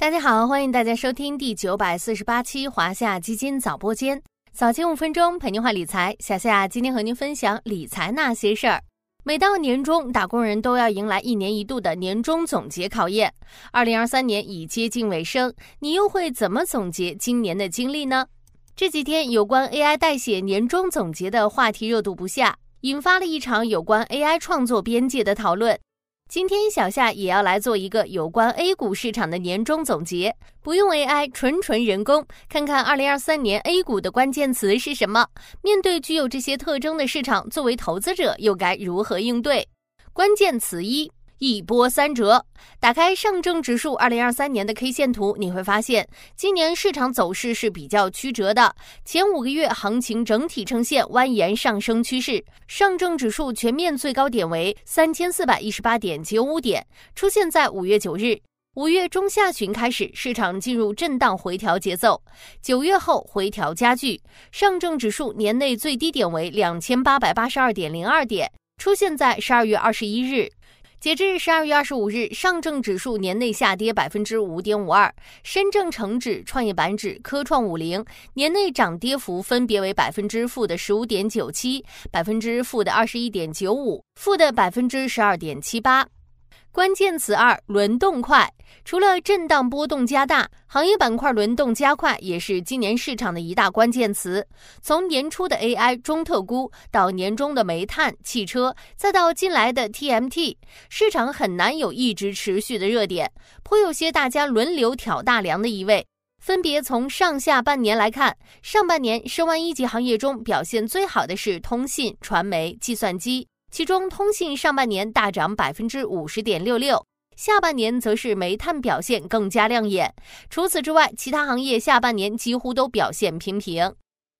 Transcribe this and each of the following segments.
大家好，欢迎大家收听第九百四十八期华夏基金早播间，早间五分钟陪您话理财。小夏今天和您分享理财那些事儿。每到年终，打工人都要迎来一年一度的年终总结考验。二零二三年已接近尾声，你又会怎么总结今年的经历呢？这几天有关 AI 代写年终总结的话题热度不下，引发了一场有关 AI 创作边界的讨论。今天小夏也要来做一个有关 A 股市场的年终总结，不用 AI，纯纯人工，看看二零二三年 A 股的关键词是什么。面对具有这些特征的市场，作为投资者又该如何应对？关键词一。一波三折。打开上证指数二零二三年的 K 线图，你会发现今年市场走势是比较曲折的。前五个月行情整体呈现蜿蜒上升趋势，上证指数全面最高点为三千四百一十八点九五点，出现在五月九日。五月中下旬开始，市场进入震荡回调节奏。九月后回调加剧，上证指数年内最低点为两千八百八十二点零二点，出现在十二月二十一日。截至十二月二十五日，上证指数年内下跌百分之五点五二，深证成指、创业板指、科创五零年内涨跌幅分别为百分之负的十五点九七、百分之负的二十一点九五、负的百分之十二点七八。关键词二：轮动快。除了震荡波动加大，行业板块轮动加快也是今年市场的一大关键词。从年初的 AI 中特估，到年终的煤炭、汽车，再到近来的 TMT，市场很难有一直持续的热点，颇有些大家轮流挑大梁的意味。分别从上下半年来看，上半年申万一级行业中表现最好的是通信、传媒、计算机。其中，通信上半年大涨百分之五十点六六，下半年则是煤炭表现更加亮眼。除此之外，其他行业下半年几乎都表现平平。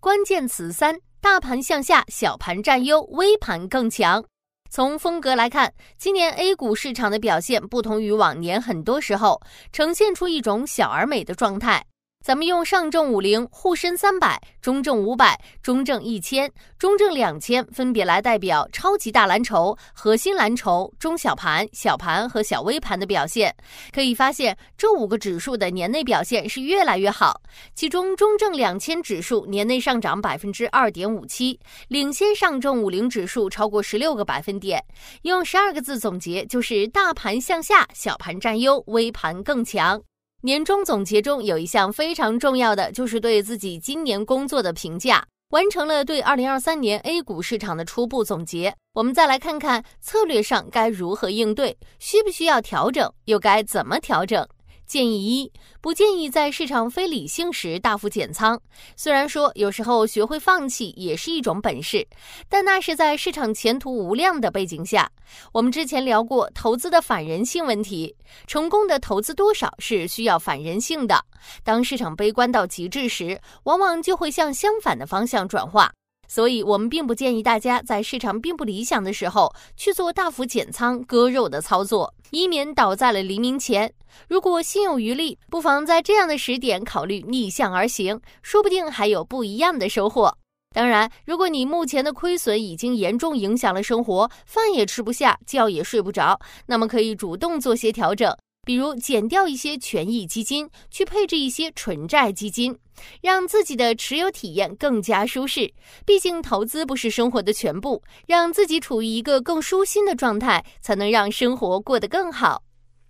关键词三：大盘向下，小盘占优，微盘更强。从风格来看，今年 A 股市场的表现不同于往年，很多时候呈现出一种小而美的状态。咱们用上证五零、沪深三百、中证五百、中证一千、中证两千分别来代表超级大蓝筹、核心蓝筹、中小盘、小盘和小微盘的表现。可以发现，这五个指数的年内表现是越来越好。其中，中证两千指数年内上涨百分之二点五七，领先上证五零指数超过十六个百分点。用十二个字总结，就是大盘向下，小盘占优，微盘更强。年终总结中有一项非常重要的，就是对自己今年工作的评价。完成了对二零二三年 A 股市场的初步总结，我们再来看看策略上该如何应对，需不需要调整，又该怎么调整。建议一：不建议在市场非理性时大幅减仓。虽然说有时候学会放弃也是一种本事，但那是在市场前途无量的背景下。我们之前聊过投资的反人性问题，成功的投资多少是需要反人性的。当市场悲观到极致时，往往就会向相反的方向转化。所以，我们并不建议大家在市场并不理想的时候去做大幅减仓割肉的操作，以免倒在了黎明前。如果心有余力，不妨在这样的时点考虑逆向而行，说不定还有不一样的收获。当然，如果你目前的亏损已经严重影响了生活，饭也吃不下，觉也睡不着，那么可以主动做些调整。比如减掉一些权益基金，去配置一些纯债基金，让自己的持有体验更加舒适。毕竟投资不是生活的全部，让自己处于一个更舒心的状态，才能让生活过得更好。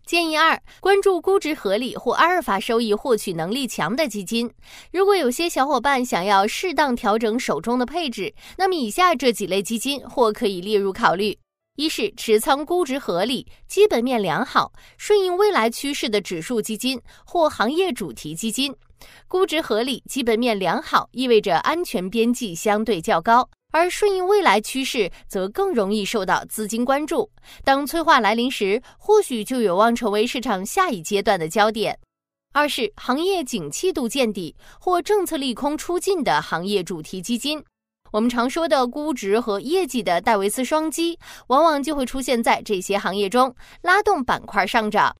建议二：关注估值合理或阿尔法收益获取能力强的基金。如果有些小伙伴想要适当调整手中的配置，那么以下这几类基金或可以列入考虑。一是持仓估值合理、基本面良好、顺应未来趋势的指数基金或行业主题基金。估值合理、基本面良好意味着安全边际相对较高，而顺应未来趋势则更容易受到资金关注。当催化来临时，或许就有望成为市场下一阶段的焦点。二是行业景气度见底或政策利空出尽的行业主题基金。我们常说的估值和业绩的戴维斯双击，往往就会出现在这些行业中，拉动板块上涨。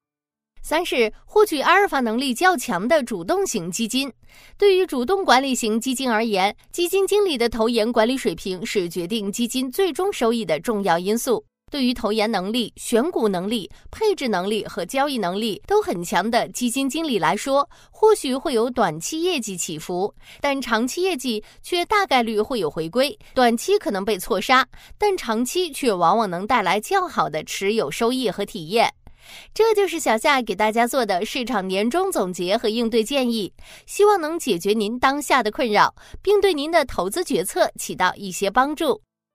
三是获取阿尔法能力较强的主动型基金。对于主动管理型基金而言，基金经理的投研管理水平是决定基金最终收益的重要因素。对于投研能力、选股能力、配置能力和交易能力都很强的基金经理来说，或许会有短期业绩起伏，但长期业绩却大概率会有回归。短期可能被错杀，但长期却往往能带来较好的持有收益和体验。这就是小夏给大家做的市场年终总结和应对建议，希望能解决您当下的困扰，并对您的投资决策起到一些帮助。